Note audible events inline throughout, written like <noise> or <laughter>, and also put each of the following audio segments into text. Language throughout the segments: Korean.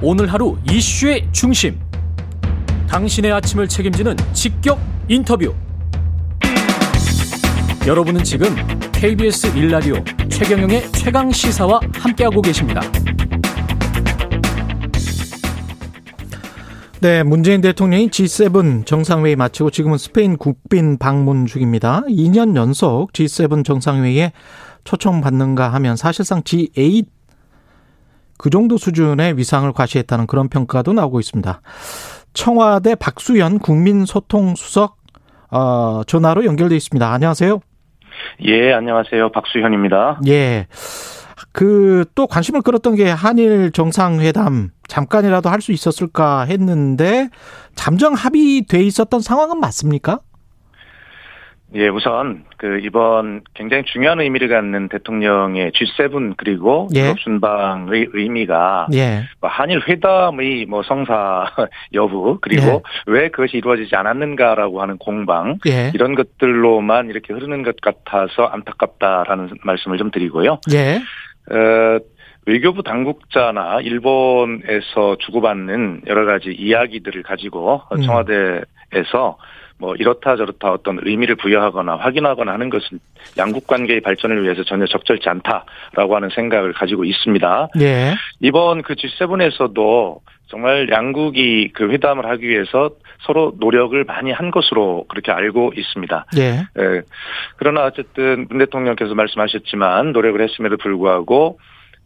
오늘 하루 이슈의 중심. 당신의 아침을 책임지는 직격 인터뷰. 여러분은 지금 KBS 일라디오 최경영의 최강 시사와 함께하고 계십니다. 네, 문재인 대통령이 G7 정상회의 마치고 지금은 스페인 국빈 방문 중입니다. 2년 연속 G7 정상회의에 초청받는가 하면 사실상 G8 그 정도 수준의 위상을 과시했다는 그런 평가도 나오고 있습니다. 청와대 박수현 국민소통수석 어, 전화로 연결돼 있습니다. 안녕하세요. 예, 안녕하세요. 박수현입니다. 예. 그 또 관심을 끌었던 게 한일 정상회담 잠깐이라도 할 수 있었을까 했는데 잠정 합의돼 있었던 상황은 맞습니까? 예, 우선 그 이번 굉장히 중요한 의미를 갖는 대통령의 G7 그리고 예. 유럽 순방의 의미가 예. 뭐 한일 회담의 뭐 성사 <laughs> 여부 그리고 왜 그것이 이루어지지 않았는가라고 하는 공방 예. 이런 것들로만 이렇게 흐르는 것 같아서 안타깝다라는 말씀을 좀 드리고요. 예. 어, 외교부 당국자나 일본에서 주고받는 여러 가지 이야기들을 가지고 음. 청와대에서 뭐 이렇다 저렇다 어떤 의미를 부여하거나 확인하거나 하는 것은 양국 관계의 발전을 위해서 전혀 적절치 않다라고 하는 생각을 가지고 있습니다. 예. 이번 그 G7에서도 정말 양국이 그 회담을 하기 위해서 서로 노력을 많이 한 것으로 그렇게 알고 있습니다. 예. 예. 그러나 어쨌든 문 대통령께서 말씀하셨지만 노력을 했음에도 불구하고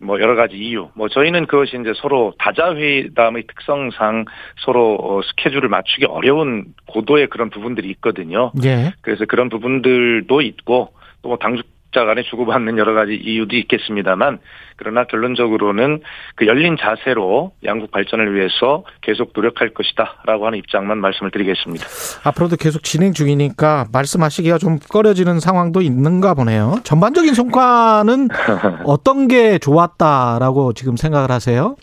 뭐 여러 가지 이유, 뭐 저희는 그것이 이제 서로 다자회담의 특성상 서로 어, 스케줄을 맞추기 어려운 고도의 그런 부분들이 있거든요. 예. 그래서 그런 부분들도 있고 또뭐 당국자 간에 주고받는 여러 가지 이유도 있겠습니다만 그러나 결론적으로는 그 열린 자세로 양국 발전을 위해서 계속 노력할 것이다라고 하는 입장만 말씀을 드리겠습니다. 앞으로도 계속 진행 중이니까 말씀하시기가 좀 꺼려지는 상황도 있는가 보네요. 전반적인 성과는 <laughs> 어떤 게 좋았다라고 지금 생각을 하세요?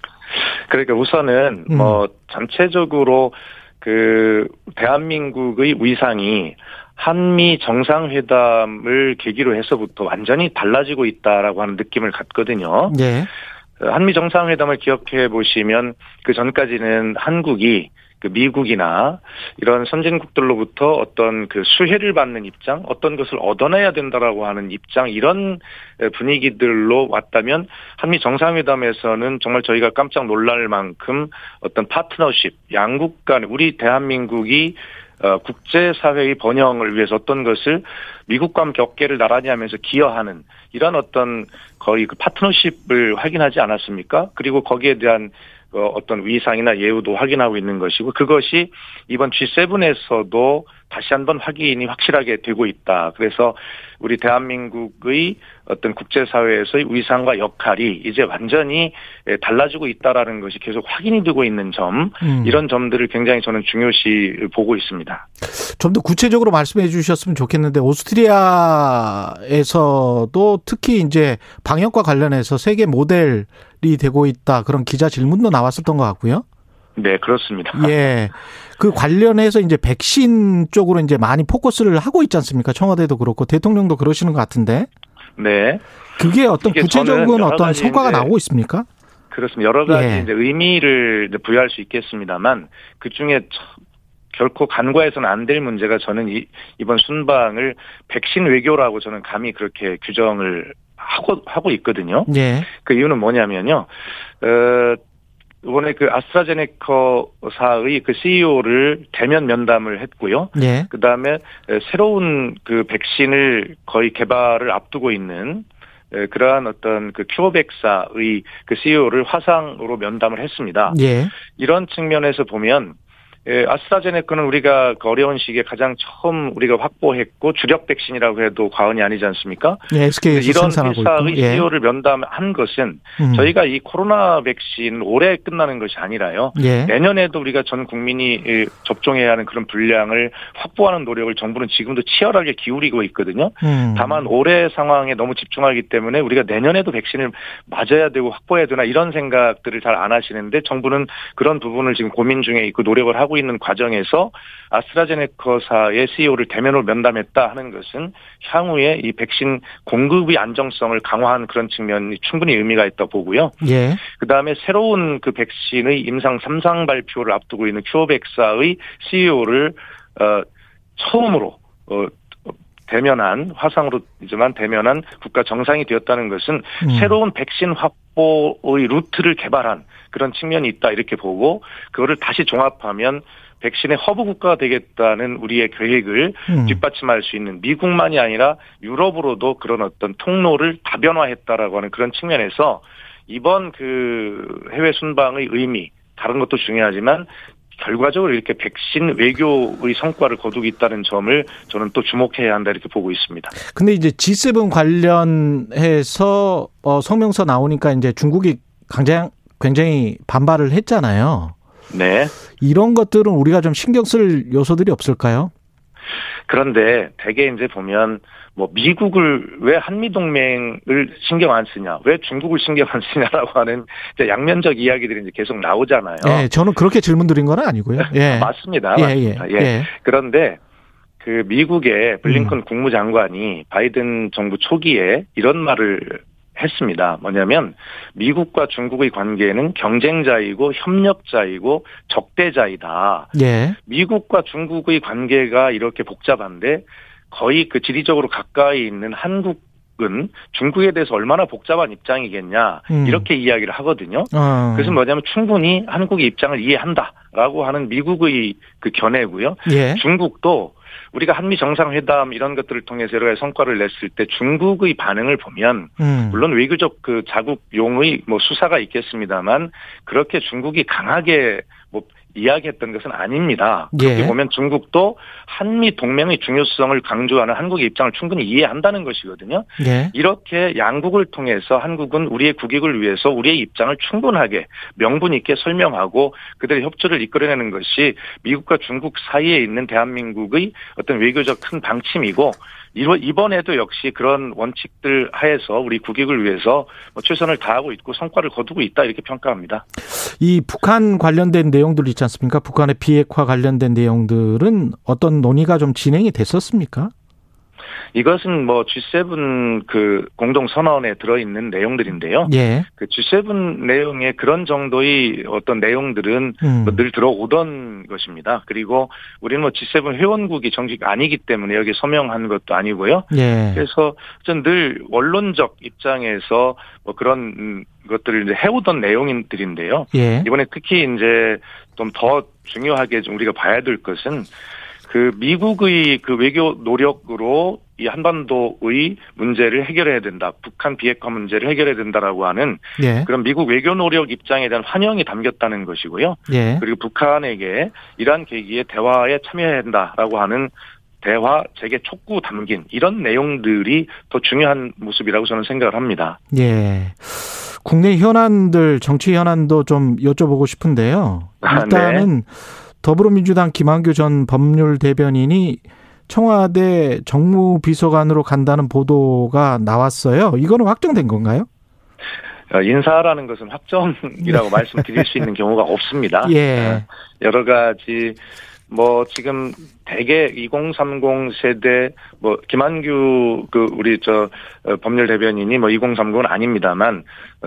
그러니까 우선은 음. 뭐 전체적으로 그 대한민국의 위상이 한미 정상회담을 계기로 해서부터 완전히 달라지고 있다라고 하는 느낌을 갖거든요. 예. 한미 정상회담을 기억해 보시면 그 전까지는 한국이 그 미국이나 이런 선진국들로부터 어떤 그 수혜를 받는 입장, 어떤 것을 얻어내야 된다라고 하는 입장 이런 분위기들로 왔다면 한미 정상회담에서는 정말 저희가 깜짝 놀랄 만큼 어떤 파트너십, 양국 간 우리 대한민국이 어, 국제사회의 번영을 위해서 어떤 것을 미국과 어깨를 나란히 하면서 기여하는 이런 어떤 거의 그 파트너십을 확인하지 않았습니까? 그리고 거기에 대한 어, 어떤 위상이나 예우도 확인하고 있는 것이고 그것이 이번 G7에서도 다시 한번 확인이 확실하게 되고 있다. 그래서 우리 대한민국의 어떤 국제사회에서의 위상과 역할이 이제 완전히 달라지고 있다라는 것이 계속 확인이 되고 있는 점, 음. 이런 점들을 굉장히 저는 중요시 보고 있습니다. 좀 더 구체적으로 말씀해 주셨으면 좋겠는데 오스트리아에서도 특히 이제 방역과 관련해서 세계 모델이 되고 있다 그런 기자 질문도 나왔었던 것 같고요. 네, 그렇습니다. 예. 그 관련해서 이제 백신 쪽으로 이제 많이 포커스를 하고 있지 않습니까? 청와대도 그렇고 대통령도 그러시는 것 같은데. 네. 그게 어떤 구체적인 어떤 성과가 나오고 있습니까? 그렇습니다. 여러 가지 예. 이제 의미를 부여할 수 있겠습니다만 그 중에 결코 간과해서는 안 될 문제가 저는 이, 이번 순방을 백신 외교라고 저는 감히 그렇게 규정을 하고 하고 있거든요. 예. 그 이유는 뭐냐면요. 어, 이번에 그 아스트라제네카사의 그 CEO를 대면 면담을 했고요. 예. 그 다음에 새로운 그 백신을 거의 개발을 앞두고 있는 에, 그러한 어떤 그 큐어백사의 그 CEO를 화상으로 면담을 했습니다. 예. 이런 측면에서 보면 예, 아스트라제네카는 우리가 그 어려운 시기에 가장 처음 우리가 확보했고 주력 백신이라고 해도 과언이 아니지 않습니까? 예. SK에서 이런 회사의. 예. CEO를 면담한 것은 음. 저희가 이 코로나 백신 올해 끝나는 것이 아니라요. 예. 내년에도 우리가 전 국민이 예, 접종해야 하는 그런 분량을 확보하는 노력을 정부는 지금도 치열하게 기울이고 있거든요. 음. 다만 올해 상황에 너무 집중하기 때문에 우리가 내년에도 백신을 맞아야 되고 확보해야 되나 이런 생각들을 잘 안 하시는데 정부는 그런 부분을 지금 고민 중에 있고 노력을 하고 있는 과정에서 아스트라제네카사의 CEO를 대면으로 면담했다 하는 것은 향후에 이 백신 공급의 안정성을 강화한 그런 측면이 충분히 의미가 있다 보고요. 예. 그 다음에 새로운 그 백신의 임상 3상 발표를 앞두고 있는 큐어백사의 CEO를 어, 처음으로 어, 대면한 화상으로이지만 대면한 국가 정상이 되었다는 것은 음. 새로운 백신 확보의 루트를 개발한 그런 측면이 있다 이렇게 보고 그거를 다시 종합하면 백신의 허브 국가가 되겠다는 우리의 계획을 음. 뒷받침할 수 있는 미국만이 아니라 유럽으로도 그런 어떤 통로를 다변화했다라고 하는 그런 측면에서 이번 그 해외 순방의 의미 다른 것도 중요하지만 결과적으로 이렇게 백신 외교의 성과를 거두고 있다는 점을 저는 또 주목해야 한다 이렇게 보고 있습니다. 근데 이제 G7 관련해서 어 성명서 나오니까 이제 중국이 굉장히 굉장히 반발을 했잖아요. 네. 이런 것들은 우리가 좀 신경 쓸 요소들이 없을까요? 그런데 대개 이제 보면 뭐 미국을 왜 한미 동맹을 신경 안 쓰냐, 왜 중국을 신경 안 쓰냐라고 하는 양면적 이야기들이 이제 계속 나오잖아요. 예, 저는 그렇게 질문 드린 건 아니고요. 예. <laughs> 맞습니다. 예, 맞습니다. 예, 예. 예. 그런데 그 미국의 블링컨 음. 국무장관이 바이든 정부 초기에 이런 말을 했습니다. 뭐냐면 미국과 중국의 관계는 경쟁자이고 협력자이고 적대자이다. 예. 미국과 중국의 관계가 이렇게 복잡한데 거의 그 지리적으로 가까이 있는 한국 은 중국에 대해서 얼마나 복잡한 입장이겠냐 음. 이렇게 이야기를 하거든요. 어. 그래서 뭐냐면 충분히 한국의 입장을 이해한다라고 하는 미국의 그 견해고요. 예. 중국도 우리가 한미 정상회담 이런 것들을 통해서 여러 가지 성과를 냈을 때 중국의 반응을 보면 음. 물론 외교적 그 자국용의 뭐 수사가 있겠습니다만 그렇게 중국이 강하게 뭐 이야기했던 것은 아닙니다. 그렇게 예. 보면 중국도 한미 동맹의 중요성을 강조하는 한국의 입장을 충분히 이해한다는 것이거든요. 예. 이렇게 양국을 통해서 한국은 우리의 국익을 위해서 우리의 입장을 충분하게 명분 있게 설명하고 그들의 협조를 이끌어내는 것이 미국과 중국 사이에 있는 대한민국의 어떤 외교적 큰 방침이고 이번에도 역시 그런 원칙들 하에서 우리 국익을 위해서 뭐 최선을 다하고 있고 성과를 거두고 있다 이렇게 평가합니다. 이 북한 관련된 내용들 있지 않습니까? 북한의 비핵화 관련된 내용들은 어떤 논의가 좀 진행이 됐었습니까? 이것은 뭐 G7 그 공동 선언에 들어 있는 내용들인데요. 예. 그 G7 내용의 그런 정도의 어떤 내용들은 음. 뭐 늘 들어오던 것입니다. 그리고 우리는 뭐 G7 회원국이 정식 아니기 때문에 여기 서명한 것도 아니고요. 예. 그래서 늘 원론적 입장에서 뭐 그런 것들을 이제 해오던 내용들인데요. 예. 이번에 특히 이제 좀 더 중요하게 좀 우리가 봐야 될 것은 그 미국의 그 외교 노력으로 이 한반도의 문제를 해결해야 된다. 북한 비핵화 문제를 해결해야 된다라고 하는 예. 그런 미국 외교 노력 입장에 대한 환영이 담겼다는 것이고요. 예. 그리고 북한에게 이러한 계기에 대화에 참여해야 한다라고 하는 대화 재개 촉구 담긴 이런 내용들이 더 중요한 모습이라고 저는 생각을 합니다. 예. 국내 현안들 정치 현안도 좀 여쭤보고 싶은데요. 일단은 아, 네. 더불어민주당 김한규 전 법률 대변인이 청와대 정무비서관으로 간다는 보도가 나왔어요. 이거는 확정된 건가요? 어, 인사라는 것은 확정이라고 네. 말씀드릴 수 있는 경우가 없습니다. <laughs> 예. 어, 여러 가지 뭐 지금 대개 2030 세대 뭐 김한규 그 우리 저 어, 법률 대변인이 뭐 2030은 아닙니다만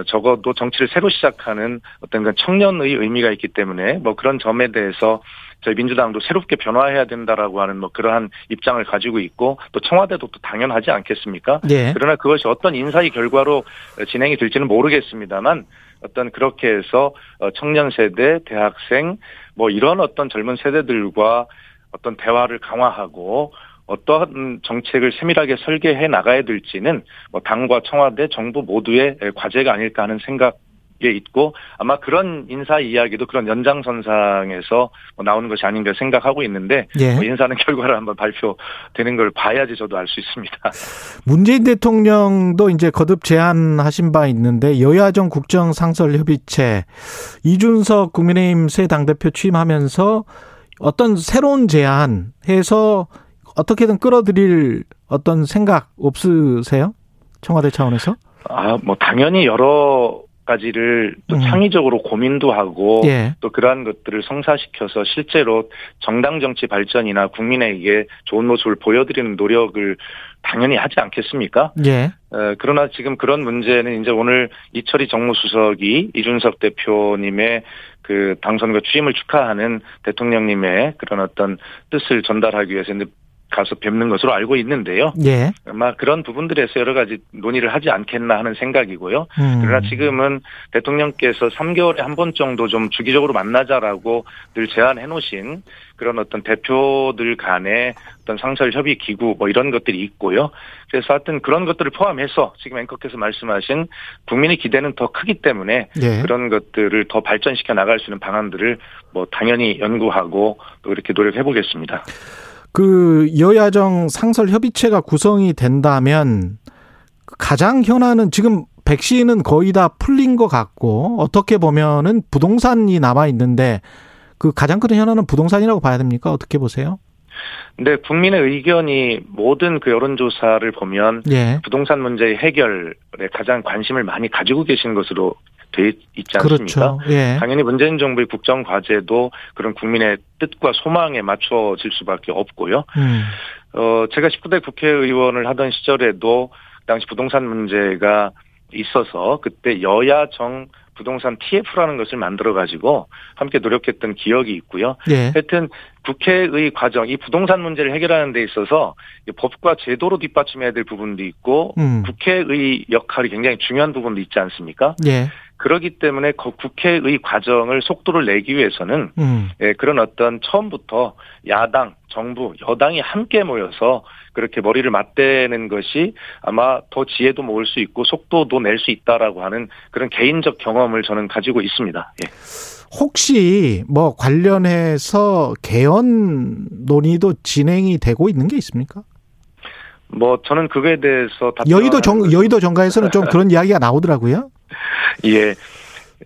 적어도 정치를 새로 시작하는 어떤 그 청년의 의미가 있기 때문에 뭐 그런 점에 대해서 저희 민주당도 새롭게 변화해야 된다라고 하는 뭐 그러한 입장을 가지고 있고 또 청와대도 또 당연하지 않겠습니까? 예. 그러나 그것이 어떤 인사의 결과로 진행이 될지는 모르겠습니다만 어떤 그렇게 해서 어, 청년 세대, 대학생 뭐 이런 어떤 젊은 세대들과 어떤 대화를 강화하고 어떠한 정책을 세밀하게 설계해 나가야 될지는 뭐 당과 청와대, 정부 모두의 과제가 아닐까 하는 생각 게 있고 아마 그런 인사 이야기도 그런 연장선상에서 뭐 나오는 것이 아닌가 생각하고 있는데 예. 뭐 인사는 <laughs> 결과를 한번 발표되는 걸 봐야지 저도 알 수 있습니다. 문재인 대통령도 이제 거듭 제안하신 바 있는데 여야정 국정상설협의체 이준석 국민의힘 새 당대표 취임하면서 어떤 새로운 제안 해서 어떻게든 끌어들일 어떤 생각 없으세요? 청와대 차원에서? 아, 뭐 당연히 여러 가지를 또 음. 창의적으로 고민도 하고 예. 또 그러한 것들을 성사시켜서 실제로 정당 정치 발전이나 국민에게 좋은 모습을 보여드리는 노력을 당연히 하지 않겠습니까? 예. 어, 그러나 지금 그런 문제는 이제 오늘 이철희 정무수석이 이준석 대표님의 그 당선과 취임을 축하하는 대통령님의 그런 어떤 뜻을 전달하기 위해서 가서 뵙는 것으로 알고 있는데요. 예. 아마 그런 부분들에서 여러 가지 논의를 하지 않겠나 하는 생각이고요. 음. 그러나 지금은 대통령께서 3개월에 한 번 정도 좀 주기적으로 만나자라고 늘 제안해 놓으신 그런 어떤 대표들 간의 어떤 상설 협의 기구 뭐 이런 것들이 있고요. 그래서 하여튼 그런 것들을 포함해서 지금 앵커께서 말씀하신 국민의 기대는 더 크기 때문에 예. 그런 것들을 더 발전시켜 나갈 수 있는 방안들을 뭐 당연히 연구하고 또 이렇게 노력해 보겠습니다. 그 여야정 상설 협의체가 구성이 된다면 가장 현안은 지금 백신은 거의 다 풀린 것 같고 어떻게 보면은 부동산이 남아 있는데 그 가장 큰 현안은 부동산이라고 봐야 됩니까? 어떻게 보세요? 근데 국민의 의견이 모든 그 여론조사를 보면 예. 부동산 문제의 해결에 가장 관심을 많이 가지고 계신 것으로 돼 있지 않습니까? 그렇죠. 예. 당연히 문재인 정부의 국정 과제도 그런 국민의 뜻과 소망에 맞춰질 수밖에 없고요. 음. 어, 제가 19대 국회의원을 하던 시절에도 그 당시 부동산 문제가 있어서 그때 여야 정 부동산 TF라는 것을 만들어 가지고 함께 노력했던 기억이 있고요. 예. 하여튼 국회의 과정, 이 부동산 문제를 해결하는 데 있어서 법과 제도로 뒷받침해야 될 부분도 있고 음. 국회의 역할이 굉장히 중요한 부분도 있지 않습니까? 예. 그러기 때문에 그 국회의 과정을 속도를 내기 위해서는 음. 예, 그런 어떤 처음부터 야당, 정부, 여당이 함께 모여서 그렇게 머리를 맞대는 것이 아마 더 지혜도 모을 수 있고 속도도 낼 수 있다라고 하는 그런 개인적 경험을 저는 가지고 있습니다. 예. 혹시 뭐 관련해서 개헌 논의도 진행이 되고 있는 게 있습니까? 뭐 저는 그거에 대해서 여의도 정 여의도 정가에서는 좀 <laughs> 그런 이야기가 나오더라고요. <laughs> 예.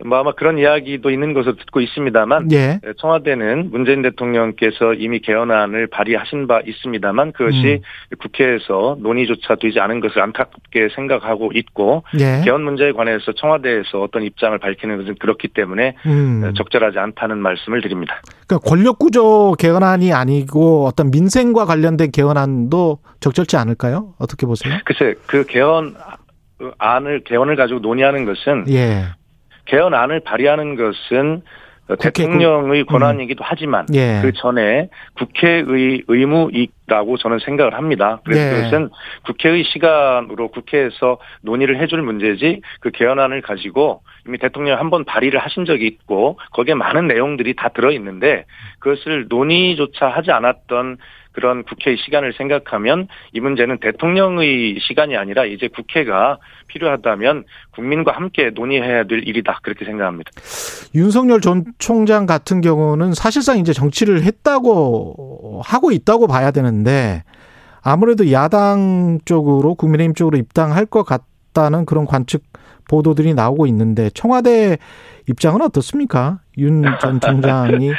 뭐 아마 그런 이야기도 있는 것으로 듣고 있습니다만 예. 청와대는 문재인 대통령께서 이미 개헌안을 발의하신 바 있습니다만 그것이 음. 국회에서 논의조차 되지 않은 것을 안타깝게 생각하고 있고 예. 개헌 문제에 관해서 청와대에서 어떤 입장을 밝히는 것은 그렇기 때문에 음. 적절하지 않다는 말씀을 드립니다. 그러니까 권력 구조 개헌안이 아니고 어떤 민생과 관련된 개헌안도 적절치 않을까요? 어떻게 보세요? 글쎄 그 개헌 안을 개헌을 가지고 논의하는 것은 예. 개헌안을 발의하는 것은 국회 대통령의 권한이기도 하지만 예. 그 전에 국회의 의무이라고 저는 생각을 합니다. 그래서 네. 그것은 국회의 시간으로 국회에서 논의를 해줄 문제지 그 개헌안을 가지고 이미 대통령이 한번 발의를 하신 적이 있고 거기에 많은 내용들이 다 들어 있는데 그것을 논의조차 하지 않았던 그런 국회의 시간을 생각하면 이 문제는 대통령의 시간이 아니라 이제 국회가 필요하다면 국민과 함께 논의해야 될 일이다 그렇게 생각합니다. 윤석열 전 총장 같은 경우는 사실상 이제 정치를 했다고 하고 있다고 봐야 되는데 아무래도 야당 쪽으로 국민의힘 쪽으로 입당할 것 같다는 그런 관측 보도들이 나오고 있는데 청와대 입장은 어떻습니까? 윤 전 <laughs> 총장이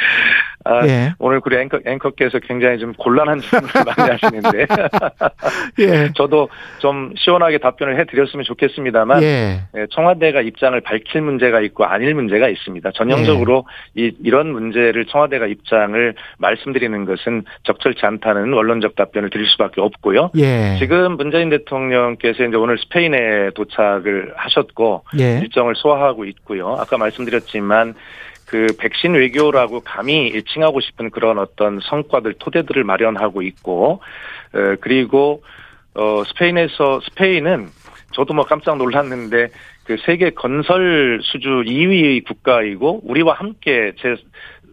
아, 예. 오늘 우리 앵커, 앵커께서 굉장히 좀 곤란한 질문을 많이 하시는데 <laughs> 예. 저도 좀 시원하게 답변을 해드렸으면 좋겠습니다만 예. 예, 청와대가 입장을 밝힐 문제가 있고 아닐 문제가 있습니다. 전형적으로 예. 이, 이런 문제를 청와대가 입장을 말씀드리는 것은 적절치 않다는 원론적 답변을 드릴 수밖에 없고요. 예. 지금 문재인 대통령께서 이제 오늘 스페인에 도착을 하셨고 예. 일정을 소화하고 있고요. 아까 말씀드렸지만 그 백신 외교라고 감히 일칭하고 싶은 그런 어떤 성과들 토대들을 마련하고 있고 에, 그리고 어 스페인에서 스페인은 저도 뭐 깜짝 놀랐는데 그 세계 건설 수주 2위 국가이고 우리와 함께 제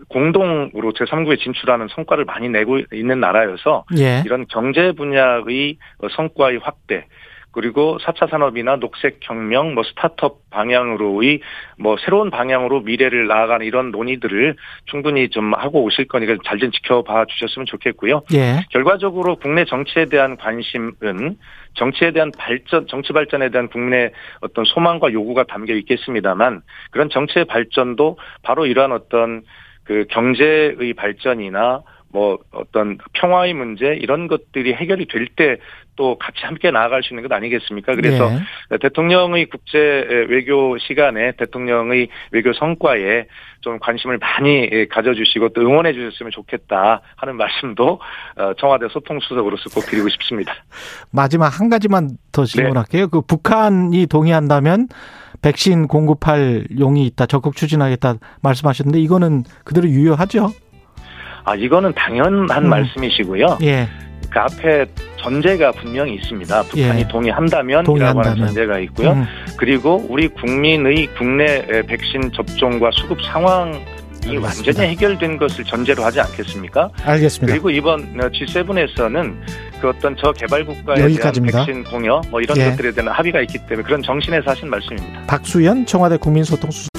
공동으로 제3국에 진출하는 성과를 많이 내고 있는 나라여서 예. 이런 경제 분야의 성과의 확대 그리고 4차 산업이나 녹색 혁명, 뭐 스타트업 방향으로의 뭐 새로운 방향으로 미래를 나아가는 이런 논의들을 충분히 좀 하고 오실 거니까 잘 좀 지켜봐 주셨으면 좋겠고요. 예. 결과적으로 국내 정치에 대한 관심은 정치에 대한 발전, 정치 발전에 대한 국민의 어떤 소망과 요구가 담겨 있겠습니다만 그런 정치의 발전도 바로 이러한 어떤 그 경제의 발전이나 뭐 어떤 평화의 문제 이런 것들이 해결이 될 때 또 같이 함께 나아갈 수 있는 것 아니겠습니까? 그래서 예. 대통령의 국제 외교 시간에 대통령의 외교 성과에 좀 관심을 많이 가져주시고 또 응원해 주셨으면 좋겠다 하는 말씀도 어, 청와대 소통수석으로서 꼭 드리고 싶습니다. <laughs> 마지막 한 가지만 더 질문할게요. 그 북한이 동의한다면 백신 공급할 용이 있다, 적극 추진하겠다 말씀하셨는데 이거는 그대로 유효하죠? 아 이거는 당연한 음. 말씀이시고요. 예. 그 앞에 전제가 분명히 있습니다. 북한이 예. 동의한다면 이라고 동의한다면. 하는 전제가 있고요. 음, 그리고 우리 국민의 국내 백신 접종과 수급 상황이 알겠습니다. 완전히 해결된 것을 전제로 하지 않겠습니까? 알겠습니다. 그리고 이번 G7에서는 그 어떤 저 개발 국가에 여기까지입니다. 대한 백신 공여 뭐 이런 예. 것들에 대한 합의가 있기 때문에 그런 정신에서 하신 말씀입니다. 박수현 청와대 국민소통수석